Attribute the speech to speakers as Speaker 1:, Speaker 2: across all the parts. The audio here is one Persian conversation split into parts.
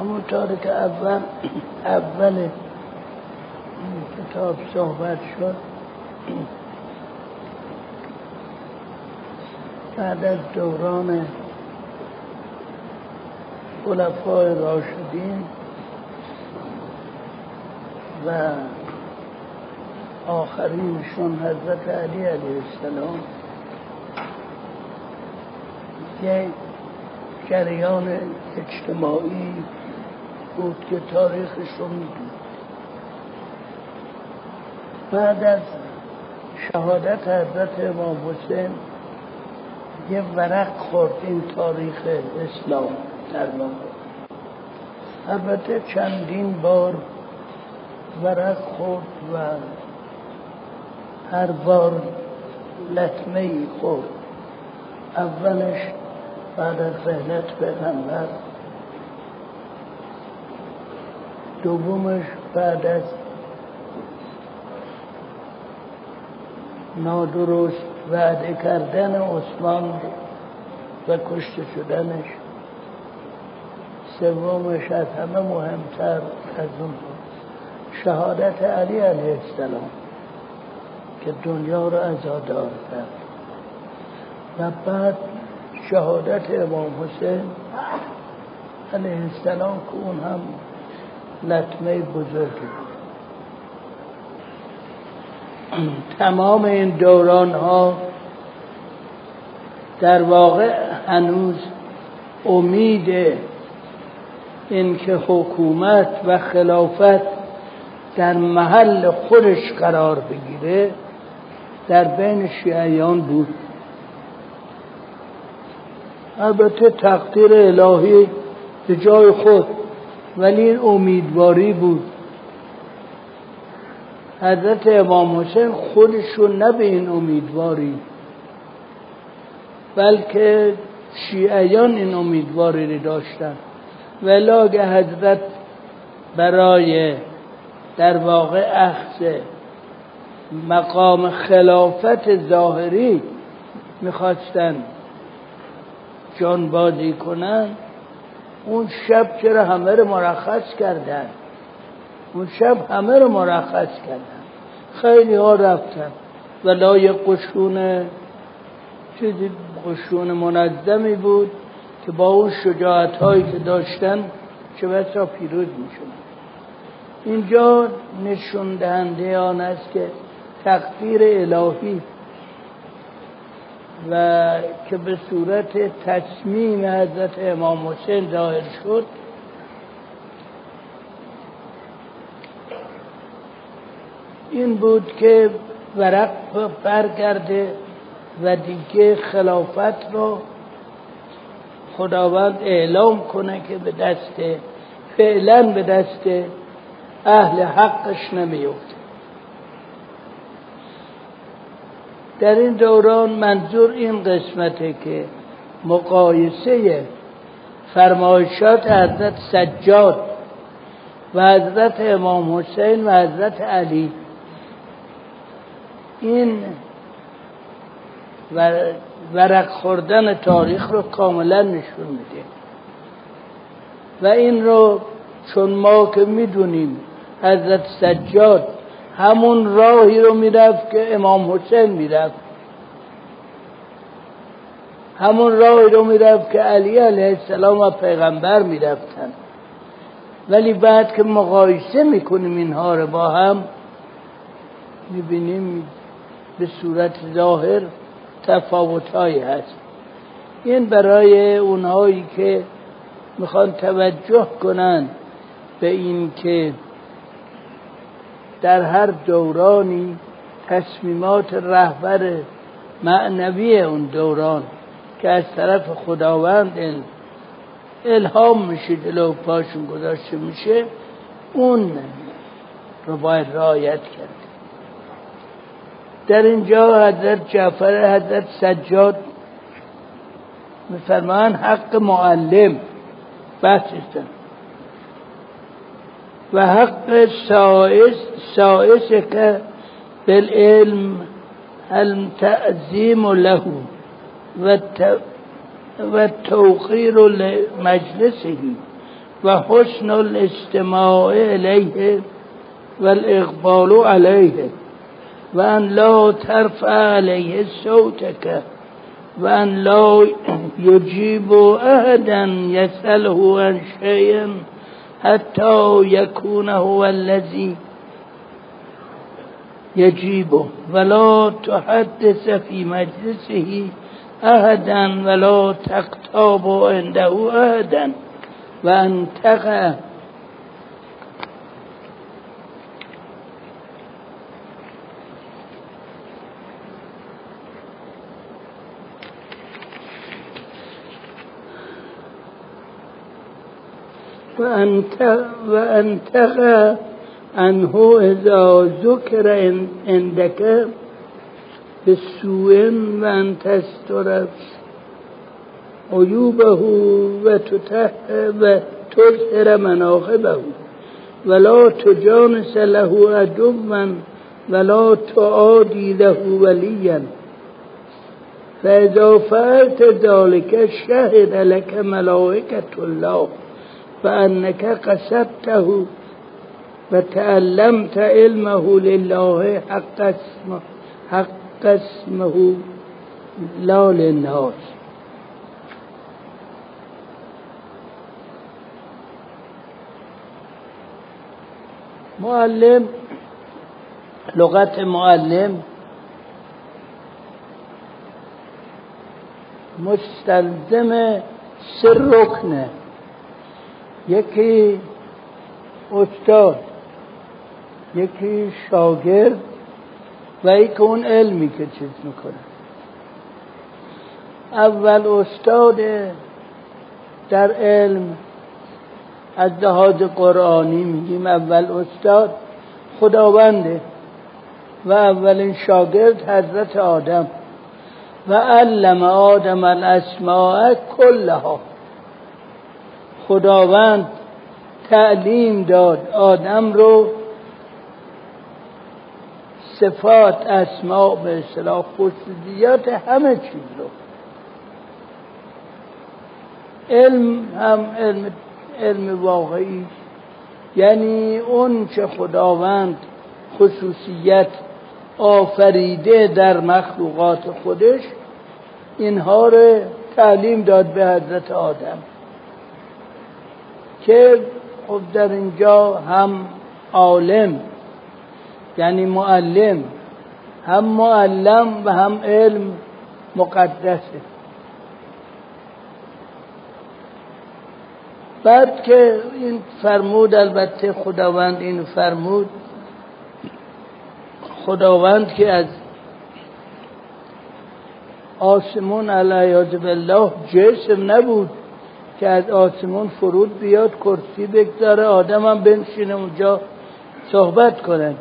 Speaker 1: همونطور که اول اول کتاب صحبت شد. بعد از دوران خلفای راشدین و آخرینشون حضرت علی علیه السلام یک جریان اجتماعی بود که تاریخش رو میدون بعد از شهادت حضرت امام حسین یه ورق خورد این تاریخ اسلام در واقع البته چندین بار ورق خورد و هر بار لطمه ای خورد. اولش بعد از رحلت پیغمبر دومش بعد از نادرست وعده کردن عثمان و کشته شدنش سومش از همه مهمتر از اون شهادت علی علیه السلام که دنیا رو ازادار کرد. و بعد شهادت امام حسین علیه السلام که اون هم لطمه بزرگی. تمام این دوران ها در واقع هنوز امید اینکه حکومت و خلافت در محل خودش قرار بگیره در بین شیعیان بود. البته تقدیر الهی به جای خود ولی امیدواری بود. حضرت امام حسین خودشون نه به این امیدواری بلکه شیعیان این امیدواری رو داشتن. ولی حضرت برای در واقع اخذ مقام خلافت ظاهری می‌خواستن بازی کنن اون شب چرا همه رو مرخص کردن؟ اون شب همه رو مرخص کردن. خیلی ها رفتن. ولا یه قشون چیزی قشون منظمی بود که با اون شجاعت هایی که داشتن چه بسا پیروز میشون اینجا نشون دهنده آن است که تقدیر الهی و که به صورت تصمیم حضرت امام حسین ظاهر شد این بود که ورق برگرده و دیگه خلافت رو خداوند اعلام کنه که به دست فعلا به دست اهل حقش نمیفته در این دوران منظور این قسمته که مقایسه فرمایشات حضرت سجاد و حضرت امام حسین و حضرت علی این ورق خوردن تاریخ رو کاملا نشون میده. و این رو چون ما که می‌دونیم حضرت سجاد همون راهی رو می‌رفت که امام حسین می‌رفت. همون راهی رو می‌رفت که علی علیه السلام و پیغمبر می‌رفتن. ولی بعد که مقایسه می‌کنیم اینها رو با هم می‌بینیم به صورت ظاهر تفاوتهایی هست. این برای اونهایی که می‌خوان توجه کنن به این که در هر دورانی تصمیمات رهبر معنوی اون دوران که از طرف خداوند الهام میشه دلو پاشون گذاشته میشه اون رو باید رعایت کرد. در اینجا حضرت جعفر حضرت سجاد میفرمان حق معلم بحثشتن وحق سائسك بالعلم التأزيم له والتوقير لمجلسه وحسن الاستماع إليه والإقبال عليه وأن لا ترفع عليه صوتك وأن لا يجيب أحدا يسأله عن شيئا حتی یکون هو الذی يجيبه. ولا تحدث في مجلسه أحدا ولا تقتاب عنده أحدا وأن تقع وأن تقع عنه إذا ذكر عندك بالسوء وأن تستر عيوبه وتظهر مناقبه. ولا تجانس له عدوا ولا تعادي له وليا. فإذا فعلت ذلك شهد لك ملائكة الله. فأنك قصدته وتعلمت علمه لله حق اسمه حق اسمه لا للناس. معلم لغت معلم مستلزم سر رکنه یکی استاد یکی شاگرد و یکی اون علمی که چیز می‌کنه. اول استاد در علم از لحاظ قرآنی میگیم اول استاد خداونده و اولین شاگرد حضرت آدم. و علم آدم الاسماء کلها. خداوند تعلیم داد. آدم رو صفات اسماء به اصطلاح خصوصیات همه چیز رو. علم هم علم, علم واقعی. یعنی اون چه خداوند خصوصیت آفریده در مخلوقات خودش اینها رو تعلیم داد به حضرت آدم. که خب در اینجا هم عالم یعنی معلم هم معلم و هم علم مقدسه. بعد که این فرمود البته خداوند این فرمود خداوند که از آسمون علیه بالله جسم نبود. که از آسمون فرود بیاد کرسی بگذاره آدم هم بنشینه اونجا صحبت کنه.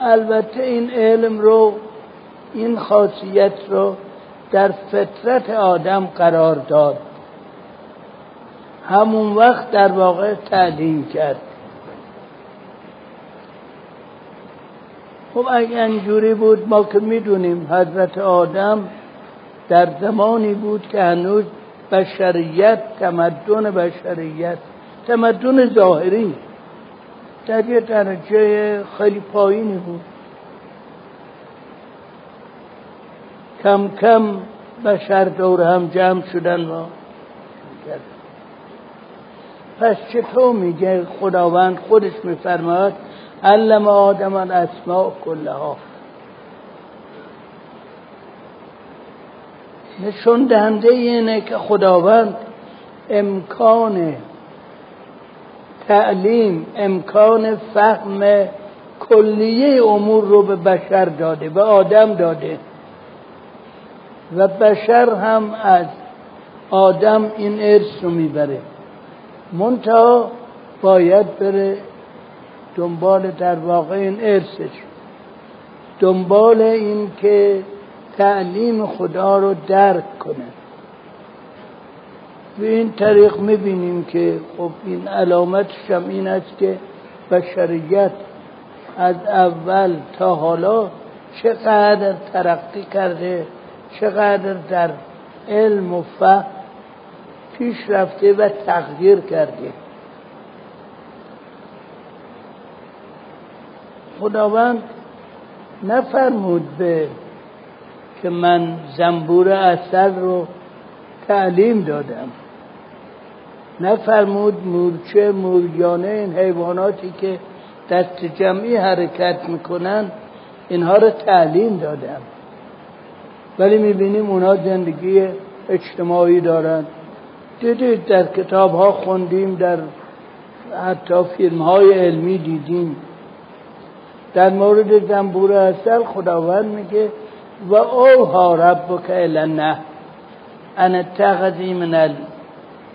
Speaker 1: البته این علم رو این خاصیت رو در فطرت آدم قرار داد. همون وقت در واقع تعلیم کرد. خب اگه اینجوری بود ما که می‌دونیم حضرت آدم در زمانی بود که هنوز بشریت تمدن بشریت تمدن ظاهری در یه درجه خیلی پایینی بود. کم کم بشر دور هم جمع شدن و پس چطور میگه خداوند خودش میفرماد علم آدم الاسماء کلها. نشون دهنده اینه که خداوند امکان تعلیم امکان فهم کلیه امور رو به بشر داده به آدم داده. و بشر هم از آدم این ارث رو می‌بره. منتها باید بره دنبال در واقع این ارثش دنبال این که تعلیم خدا رو درک کنه. به این طریق می‌بینیم که خب این علامتش هم این است که بشریت از اول تا حالا چقدر ترقی کرده چقدر در علم و فهم پیش رفته و تغییر کرده. خداوند نفرمود به که من زنبور اصل رو تعلیم دادم. نفرمود مورچه موریانه این حیواناتی که دست جمعی حرکت می‌کنن اینها رو تعلیم دادم. ولی می‌بینیم اونا زندگی اجتماعی دارن. دیدید در کتاب ها خوندیم در حتی فیلم های علمی دیدیم. در مورد زنبور اصل خداوند میگه و اوها ربک نه ان اتخذی من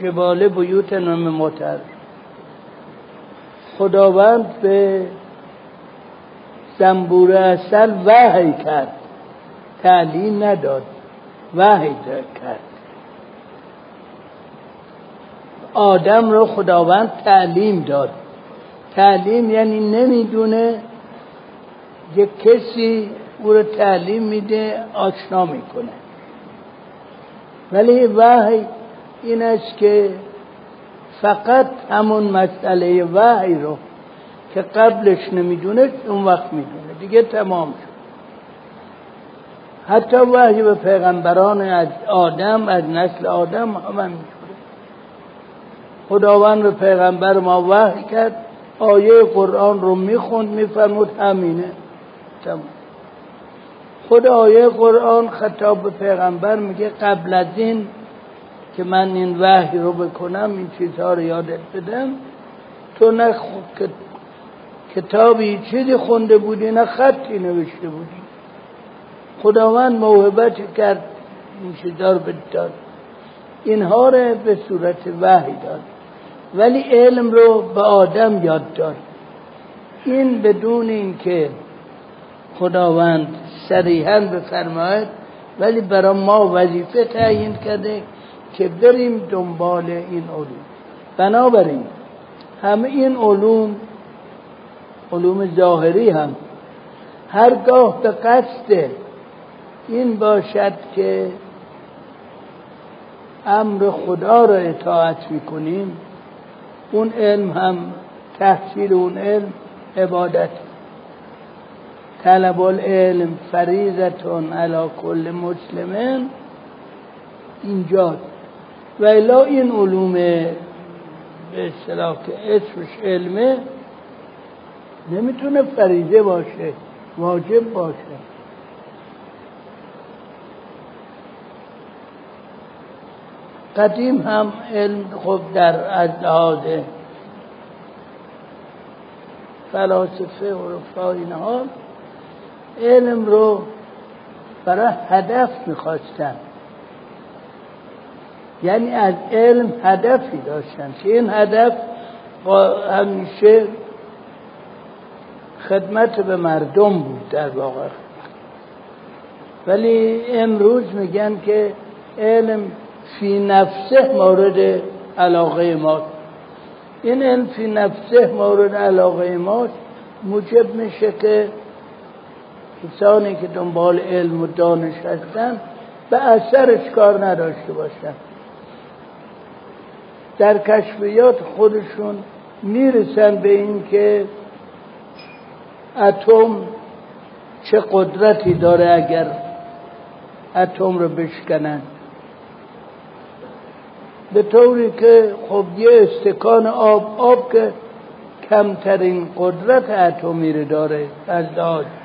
Speaker 1: الجبال بیوت نم متر خداوند به زنبور اصل وحی کرد. تعلیم نداد وحی کرد. آدم رو خداوند تعلیم داد. تعلیم یعنی نمی‌دونه یک کسی او رو تعلیم میده آشنا می‌کنه. ولی وحی این است که فقط همون مسئله وحی رو که قبلش نمی‌دونه اون وقت می‌دونه. دیگه تمام شد. حتی وحی به پیغمبران از آدم از نسل آدم هم همینطوره خداوند به پیغمبر ما وحی کرد آیه قرآن رو می‌خوند میفرمود همینه. تمام خود آیه قرآن خطاب به پیغمبر میگه قبل از این که من این وحی رو بکنم این چیزها رو یادت بدم. تو نه کتابی چیزی خونده بودی نه خطی نوشته بودی. خداوند موهبت کرد این چیزها رو بداد. اینها رو به صورت وحی داد. ولی علم رو به آدم یاد داد. این بدون اینکه خداوند صریحا بفرماید ولی برای ما وظیفه تعیین کرده که بریم دنبال این علوم. بنابراین همه این علوم علوم ظاهری هم هرگاه به قصد این باشد که امر خدا را اطاعت می‌کنیم اون علم هم تحصیل اون علم عبادت. طلب العلم فریضتون علی کل مسلمین اینجا. و الا این علوم به اصطلاح که اسمش علمه نمی‌تونه فریضه باشه واجب باشه. قدیم هم علم خب در از لحاظ فلاسفه و رفا اینها علم رو برای هدف می‌خواستن یعنی از علم هدفی داشتن که این هدف همیشه خدمت به مردم بود در واقع. ولی امروز میگن که علم فی نفسه مورد علاقه ما. این علم فی نفسه مورد علاقه ما موجب میشه که کسانی که دنبال علم و دانش هستن به اثرش کار نداشته باشن در کشفیات خودشون می‌رسن به این که اتم چه قدرتی داره اگر اتم رو بشکنن. به طوری که خب یه استکان آب آب که کمترین قدرت اتمی رو داره از داشت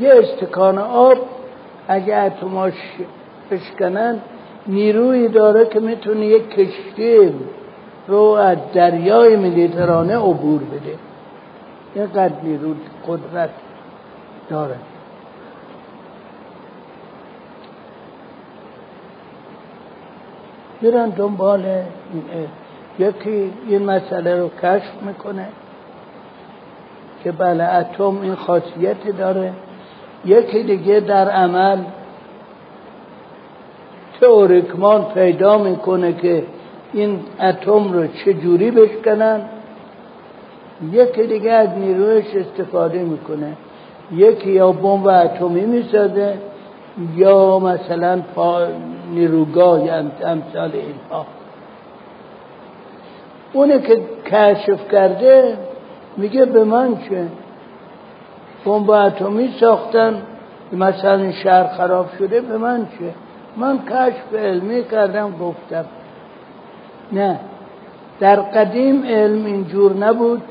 Speaker 1: یه استکان آب اگه اتماش بشکنن نیروی داره که می‌تونه یک کشتی رو از دریای مدیترانه عبور بده. اینقدر نیرو قدرت داره. میرن دنبال یکی این مسئله رو کشف می‌کنه که بله اتم این خاصیت داره. یکی دیگه در عمل تئوریکمان پیدا می‌کنه که این اتم رو چجوری بشکنن. یکی دیگه از نیرویش استفاده می‌کنه. یکی یا بمب اتمی می‌سازه یا مثلا نیروگاه امثال اینها. اونه که کشف کرده میگه به من چه؟ بمب اتمی ساختن مثلا این شهر خراب شده به من چه؟ من کشف علمی کردم گفتم. نه. در قدیم علم اینجور نبود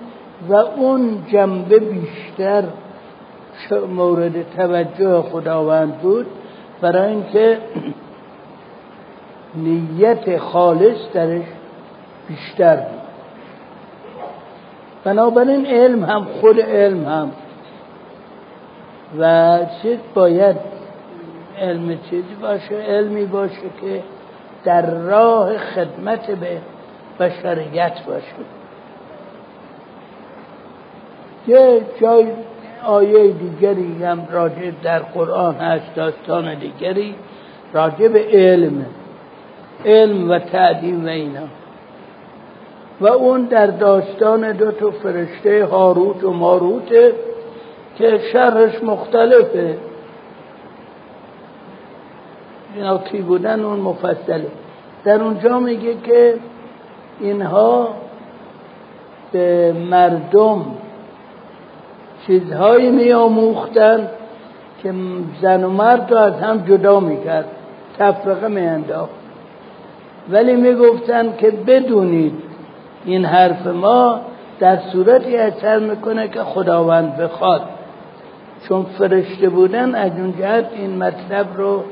Speaker 1: و اون جنبه بیشتر مورد توجه خداوند بود. برای اینکه نیت خالص درش بیشتر بود. بنابراین علم هم خود علم هم. و چیز باید علم چیزی باشه علمی باشه که در راه خدمت به بشریت باشه. یه جای آیه دیگری هم راجع در قرآن هست داستان دیگری راجع به علم. علم و تعلیم و اینا. و اون در داستان دو تا فرشته هاروت و ماروت که شرش مختلفه. اینا کی بودن؟ اون مفصله. در اونجا میگه که اینها به مردم چیزهایی می آموختن که زن و مرد رو از هم جدا می‌کرد. تفرقه می انداخت ولی می‌گفتن که بدونید این حرف ما در صورتی اثر می‌کنه که خداوند بخواد. چون فرشته بودن از اون جهت این مطلب رو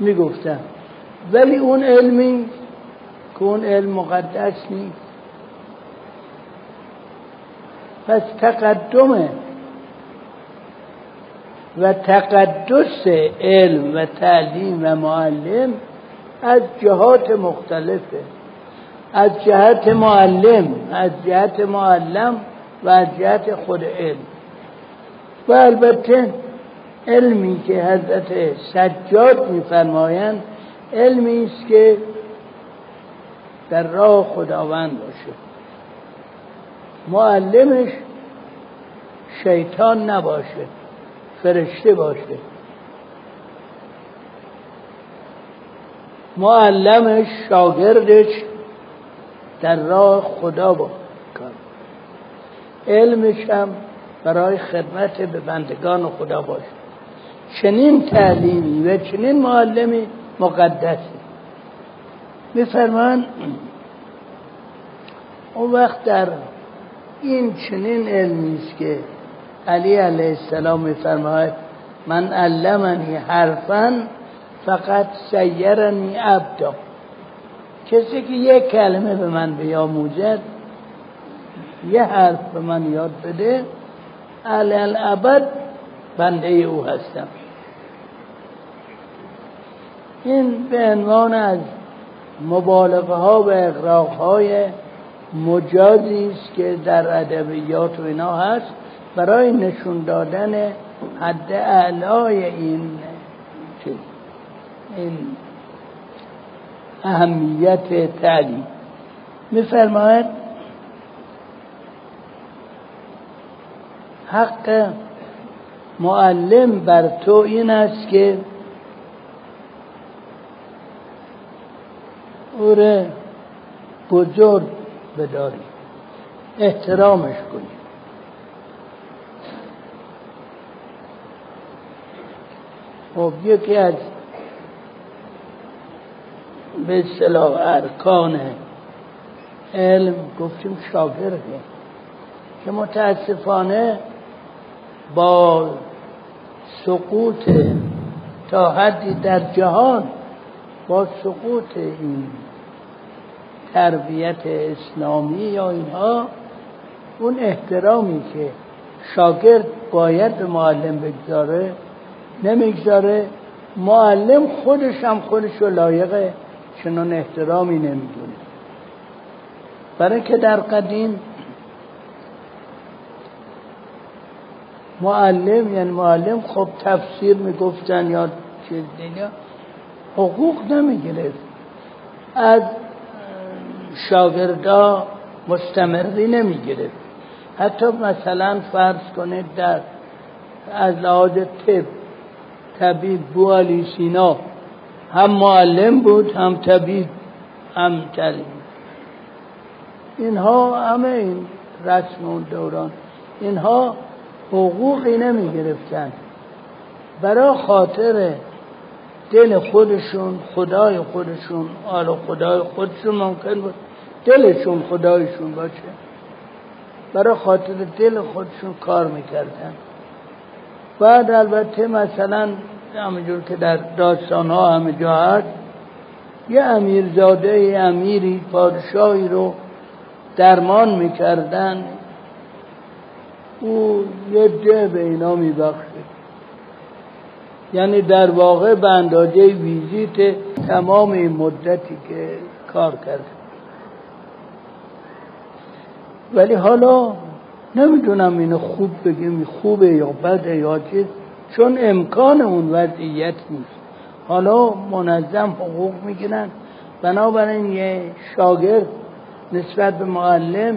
Speaker 1: می‌گفتن. ولی اون علمی که اون علم مقدس نیست. پس تقدمه و تقدس علم و تعلیم و معلم از جهات مختلفه. از جهت معلم از جهت معلم و از جهت خود علم. و البته علمی که حضرت سجاد میفرمایند علمی است که در راه خداوند باشه. معلمش شیطان نباشه فرشته باشه. معلمش شاگردش در راه خدا با علمش هم برای خدمت به بندگان خدا باشه چنین تعلیمی و چنین معلمی مقدسی میفرمان اون وقت در این چنین علمی است که علی علیه السلام میفرماید من علمنی حرفا فقط سیرنی عبدا. کسی که یک کلمه به من بیاموزد یه حرف به من یاد بده الابد بنده او هستم. این به عنوان از مبالغه ها و اقراق های مجازی است که در ادبیات و اینا هست. برای نشون دادن حد اعلای این این اهمیت تعلیم. میفرماید حق معلم بر تو این است که او بزرگ بداری احترامش کنی. خب یکی از به اصطلاح ارکان علم گفتیم شاگرده که متاسفانه با سقوط تا حدی در جهان با سقوط این تربیت اسلامی یا اینها اون احترامی که شاگرد باید معلم بگذاره نمی‌گذاره. معلم خودش هم خودش رو لایق چنان احترامی نمی‌دونه. برای که در قدیم معلم یعنی معلم خب تفسیر می‌گفتن یا چیز دیگه حقوق نمی‌گرفت. از شاگردا مستمری نمی‌گرفت. حتی مثلا فرض کنید در از لحاظ طب طبیب بو سینا هم معلم بود هم طبیب هم تعلیم اینها همه این رسم دوران. اینها حقوقی نمی گرفتن برای خاطر دل خودشون خدای خودشون آل خدای خودشون ممکن بود دلشون خدایشون باشه. برای خاطر دل خودشون کار می‌کردن. بعد البته مثلا همینجور که در داستان ها همه جا هست یه امیرزاده امیری پادشاهی رو درمان می‌کردن. او یه ده به اینا میبخشه. یعنی در واقع به اندازه ویزیت تمام این مدتی که کار کرد. ولی حالا نمی‌دونم اینو خوب بگیم خوبه یا بده یا چیز چون امکان اون وضعیت نیست. حالا منظم حقوق می‌گیرن. بنابراین یه شاگرد نسبت به معلم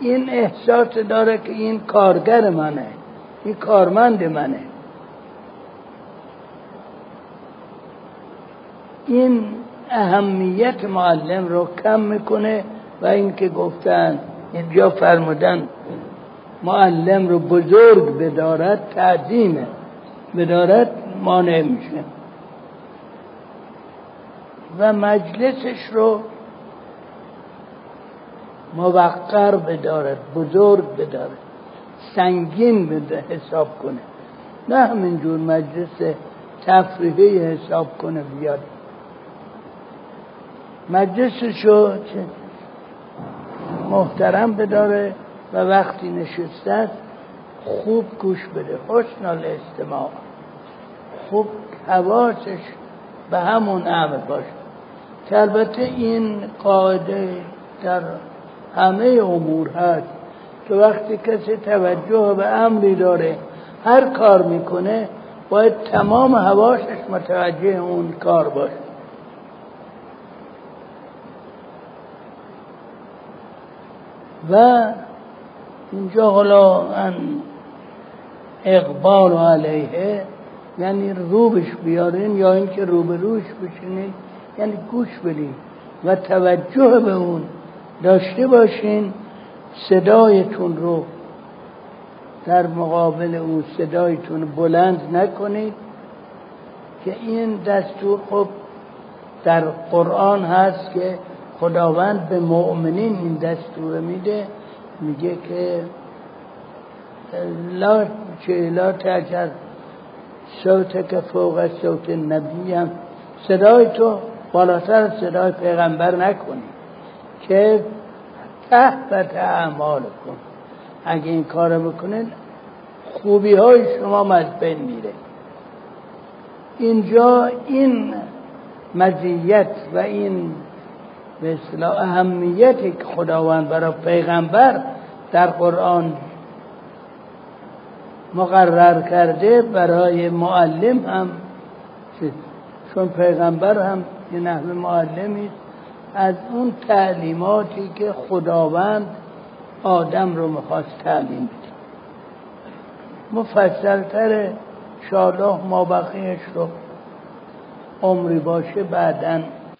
Speaker 1: این احساس داره که این کارگر منه این کارمند منه. این اهمیت معلم رو کم می‌کنه و اینکه گفتن اینجا فرمودن معلم رو بزرگ بدارد تعظیمه. بدارد مانع میشه. و مجلسش رو موقر بدارد بزرگ بدارد. سنگین بده حساب کنه. نه همینجور مجلس تفریحی حساب کنه بیاد. مجلسشو محترم بداره و وقتی نشسته خوب گوش بده. حسن الاستماع. خوب حواسش به همون امر باشه. که البته این قاعده در همه امور هست که وقتی کسی توجه به امری داره هر کار می‌کنه باید تمام حواسش متوجه اون کار باشه. و اینجا حالا اقبال علیه یعنی روبش بیارین یا اینکه روبروش بشینید یعنی گوش بدین و توجه به اون داشته باشین صدایتون رو در مقابل او صدایتون بلند نکنید که این دستور خب در قرآن هست که خداوند به مؤمنین این دستور میده میگه که لا چه لا تجر صوت که فوق صوت نبی هم. صدای تو بالاتر صدای پیغمبر نکنی. که تحت اعمال کن اگه این کار بکنین خوبی های شما از بین میره. اینجا این مزیت و این اصطلاح اهمیتی که خداوند برای پیغمبر در قرآن مقرر کرده برای معلم هم چون پیغمبر هم یه نحو معلمی از اون تعلیماتی که خداوند آدم رو می‌خواست تعلیم بده. مفصلتر شاله ما بقیهش رو عمری باشه بعدن